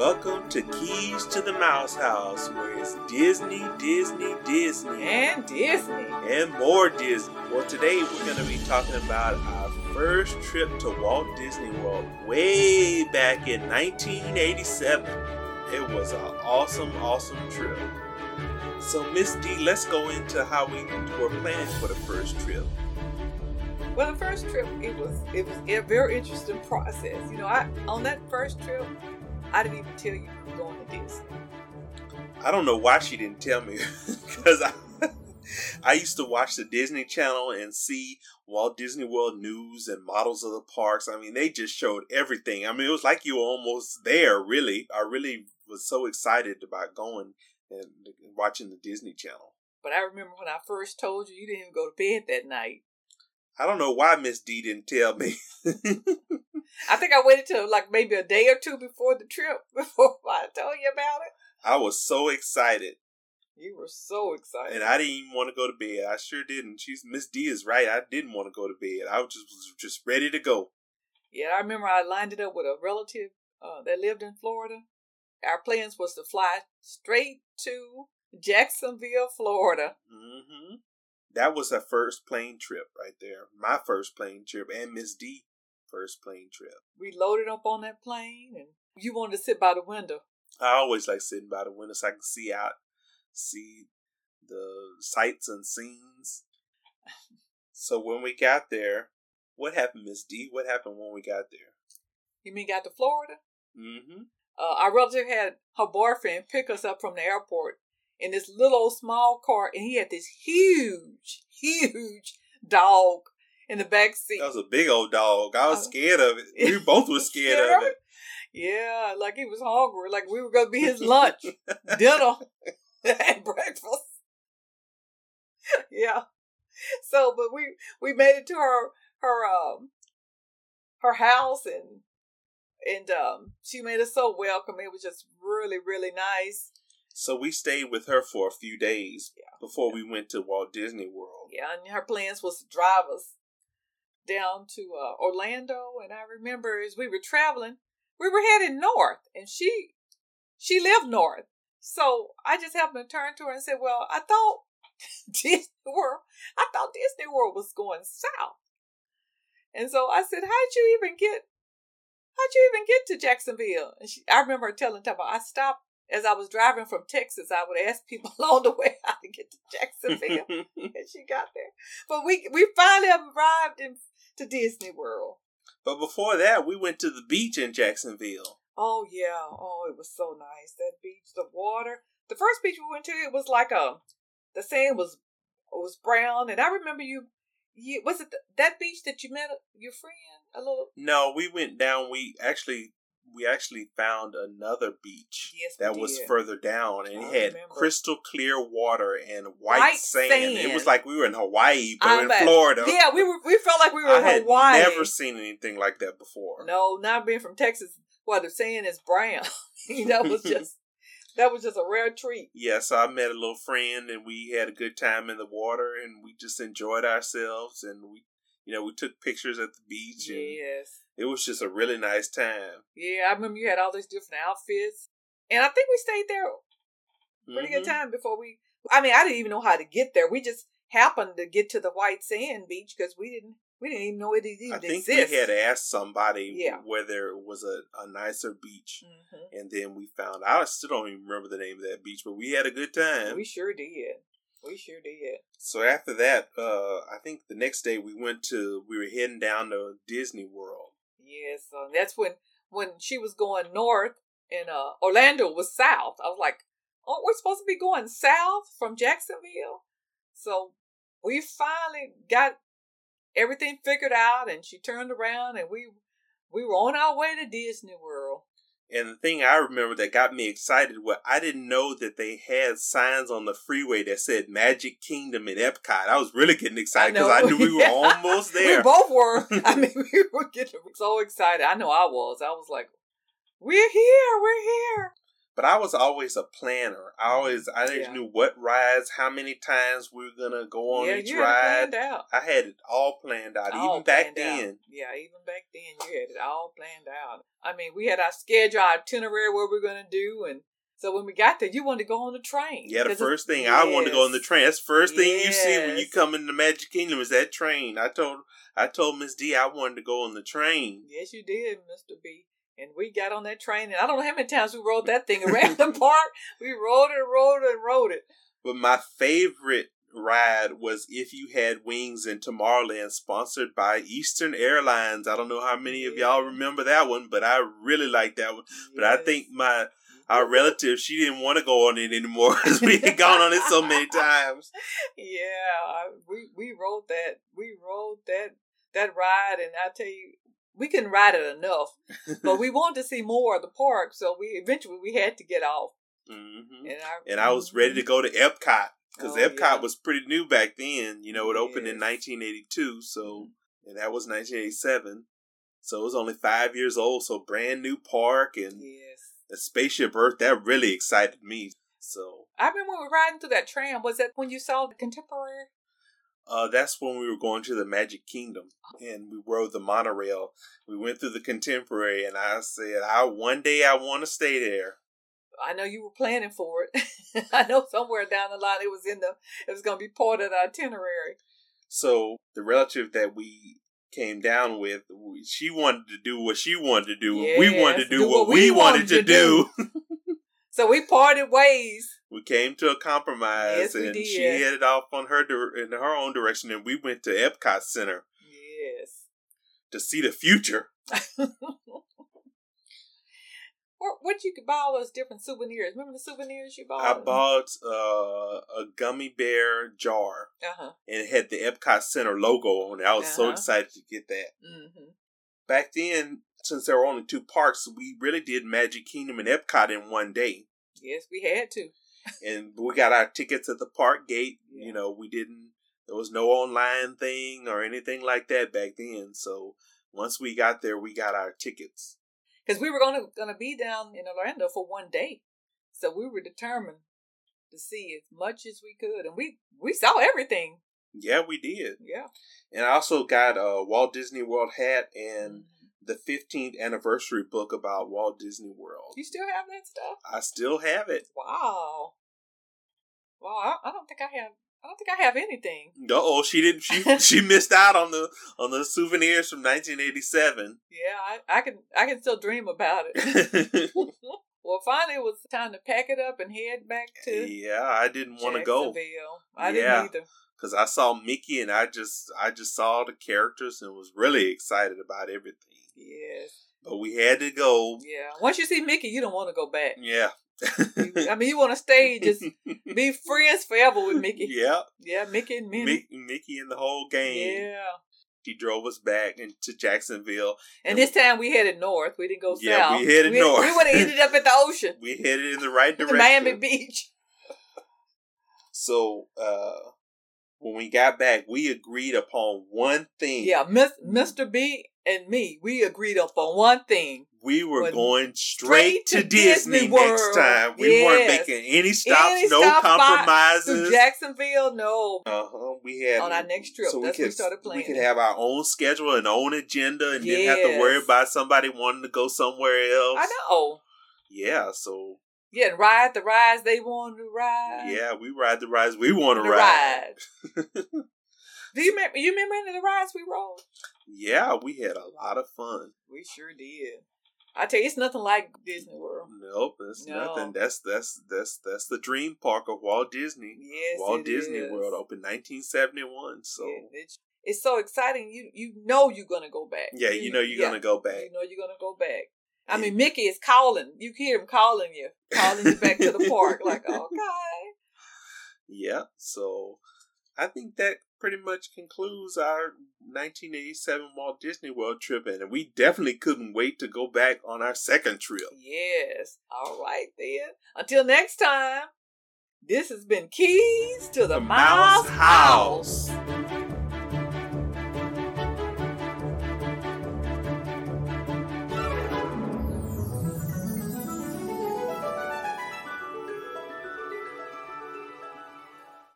Welcome to Keys to the Mouse House, where it's Disney, Disney, Disney, And Disney. and more Disney. Well, today we're going to be talking about our first trip to Walt Disney World way back in 1987. It was an awesome, awesome trip. So, Miss D, let's go into how we were planning for the first trip. Well, the first trip, it was it was a very interesting process. You know, I on that first trip, I didn't even tell you we were going to Disney. I don't know why she didn't tell me because I, I used to watch the Disney Channel and see Walt Disney World news and models of the parks. I mean, they just showed everything. I mean, it was like you were almost there, really. I really was so excited about going and watching the Disney Channel. But I remember when I first told you, you didn't even go to bed that night. I don't know why Miss D didn't tell me. I think I waited till like maybe a day or two before the trip before I told you about it. I was so excited. You were so excited. And I didn't even want to go to bed. I sure didn't. She's Miss D is right. I didn't want to go to bed. I was just was just ready to go. Yeah, I remember I lined it up with a relative uh, that lived in Florida. Our plans was to fly straight to Jacksonville, Florida. hmm That was her first plane trip right there. My first plane trip and Miss D first plane trip. We loaded up on that plane, and you wanted to sit by the window. I always like sitting by the window so I can see out, see the sights and scenes. So when we got there, what happened, Miss D? What happened when we got there? You mean got to Florida? Mm-hmm. Uh, our relative had her boyfriend pick us up from the airport in this little old small car, and he had this huge, huge dog in the back seat. That was a big old dog. I was Uh, scared of it. We both were scared of it. Yeah, like he was hungry, like we were gonna be his lunch, dinner, and breakfast. yeah. So, but we we made it to her her um her house and and um she made us so welcome. It was just really really nice. So we stayed with her for a few days Yeah. before we went to Walt Disney World. Yeah, and her plans was to drive us down to uh, Orlando. And I remember as we were traveling, we were heading north, and she she lived north. So I just happened to turn to her and said, "Well, I thought Disney World, I thought Disney World was going south." And so I said, "How'd you even get? How'd you even get to Jacksonville?" And she, I remember her telling her, "I stopped." As I was driving from Texas, I would ask people along the way how to get to Jacksonville and she got there. But we we finally arrived in to Disney World. but before that, we went to the beach in Jacksonville. Oh yeah, oh it was so nice. That beach, the water. The first beach we went to, it was like a the sand was was brown, and I remember you. You was it th- that beach that you met uh, your friend a little? No, we went down. We actually we actually found another beach Yes, that was further down, and I it had remember. crystal clear water and white, White sand. It was like we were in Hawaii, but I'm in back. Florida. Yeah, we were. We felt like we were I in had Hawaii. never seen anything like that before. No, not being from Texas, what the sand is brown. that was just that was just a rare treat. Yeah, so I met a little friend, and we had a good time in the water, and we just enjoyed ourselves, and we, you know, we took pictures at the beach, and Yes. it was just a really nice time. Yeah, I remember you had all these different outfits. And I think we stayed there pretty good Mhm. time before we I mean, I didn't even know how to get there. We just happened to get to the white sand beach because we didn't we didn't even know it even I think exists. we had asked somebody Yeah. where there was a, a nicer beach. Mhm. And then we found out I still don't even remember the name of that beach, but we had a good time. We sure did. We sure did. so after that, uh, I think the next day we went to we were heading down to Disney World. Yes, uh, that's when when she was going north and uh, Orlando was south. I was like, "Aren't we supposed to be going south from Jacksonville?" So we finally got everything figured out, and she turned around, and we we were on our way to Disney World. And the thing I remember that got me excited was I didn't know that they had signs on the freeway that said Magic Kingdom in Epcot. I was really getting excited because I, know. knew we were almost there. We both were. I mean, we were getting so excited. I know I was. I was like, "We're here! We're here!" But I was always a planner. I mm-hmm. always I Yeah. knew what rides, how many times we were gonna go on yeah, each ride. out. I had it all planned out, All even back planned out. then. Yeah, even back then you had it all planned out. I mean, we had our schedule, our itinerary, what we're gonna do, and so when we got there, you wanted to go on the train. Yeah, the first thing I wanted to go on the train. That's the first thing you see when you come into Magic Kingdom is that train. I told I told Miss D I wanted to go on the train. Yes, you did, Mister B. And we got on that train, and I don't know how many times we rode that thing around the park. We rode it, rode it, and rode it. But my favorite ride was If You Had Wings in Tomorrowland, sponsored by Eastern Airlines. I don't know how many of y'all remember that one, but I really liked that one. But I think my mm-hmm. our relative she didn't want to go on it anymore because we had gone on it so many times. Yeah, we we rode that. We rode that that ride, and I tell you, we couldn't ride it enough. but we wanted to see more of the park, so we eventually we had to get off. hmm And I And I was ready to go to Epcot because Oh, Epcot yeah. was pretty new back then. You know, it opened in 1982, so and that was 1987. So it was only five years old, so brand new park and Yes, the spaceship Earth that really excited me. So I remember we were riding through that tram. Was that when you saw the contemporary? Uh, that's when we were going to the Magic Kingdom and we rode the monorail. We went through the Contemporary, and I said, "I one day I want to stay there." I know you were planning for it. I know somewhere down the line it was in the it was going to be part of the itinerary. So the relative that we came down with, she wanted to do what she wanted to do. and we wanted to Yes, do, what, we wanted to do. So we parted ways. We came to a compromise, Yes, and she headed off on her dir- in her own direction, and we went to Epcot Center Yes. to see the future. what you could buy all those different souvenirs? Remember the souvenirs you bought? I bought uh, a gummy bear jar, Uh huh. and it had the Epcot Center logo on it. I was so Uh-huh. excited to get that. Mm-hmm. Back then, since there were only two parks, we really did Magic Kingdom and Epcot in one day. Yes, we had to. and we got our tickets at the park gate. Yeah. You know, we didn't. There was no online thing or anything like that back then. So once we got there, we got our tickets. Because we were gonna gonna be down in Orlando for one day, so we were determined to see as much as we could, and we we saw everything. Yeah, we did. Yeah. And I also got a Walt Disney World hat and Mhm. The 15th anniversary book about Walt Disney World. You still have that stuff? I still have it. Wow. Wow. I, I don't think I have. I don't think I have anything. Oh, she didn't. She she missed out on the on the souvenirs from 1987. Yeah, I, I can I can still dream about it. well, finally, it was time to pack it up and head back to yeah, I didn't want to go. I Yeah. didn't either. because I saw Mickey and I just I just saw the characters and was really excited about everything. Yes. But we had to go. Yeah. Once you see Mickey, you don't want to go back. Yeah. I mean, you want to stay, just be friends forever with Mickey. yeah. Yeah, Mickey and Minnie. Mickey, Mickey and the whole gang. Yeah. He drove us back into Jacksonville. And this time we headed north. We didn't go Yeah, south. we headed north. We would have ended up at the ocean, We headed in the right direction. Miami Beach. So uh, when we got back, we agreed upon one thing. Yeah, Miss, Mr. B and me, we agreed upon one thing. We were Went going straight, straight to, to Disney, Disney next time. We weren't making any stops, Any no stop compromises. Jacksonville, no. Uh huh. We had On our next trip. That's when we started planning. We could have our own schedule and own agenda, and didn't have to worry about somebody wanting to go somewhere else. I know. Yeah. So Yeah, and ride the rides they want to ride. yeah, we ride the rides we want to ride. ride. Do you remember? You remember any of the rides we rode? Yeah, we had a lot of fun. We sure did. I tell you, it's nothing like Disney World. Nope, it's No. nothing. That's that's that's that's the dream park of Walt Disney. Yes, Walt Disney is. World opened 1971. So Yeah, it's, it's so exciting. You you know you're gonna go back. yeah, you know you're yeah, gonna go back. You know you're gonna go back. I mean, Mickey is calling. You hear him calling you, calling you back to the park. Like, okay. Yeah, so I think that pretty much concludes our 1987 Walt Disney World trip, and we definitely couldn't wait to go back on our second trip. Yes. All right then. Until next time. This has been Keys to the, The Mouse Mouse House. House.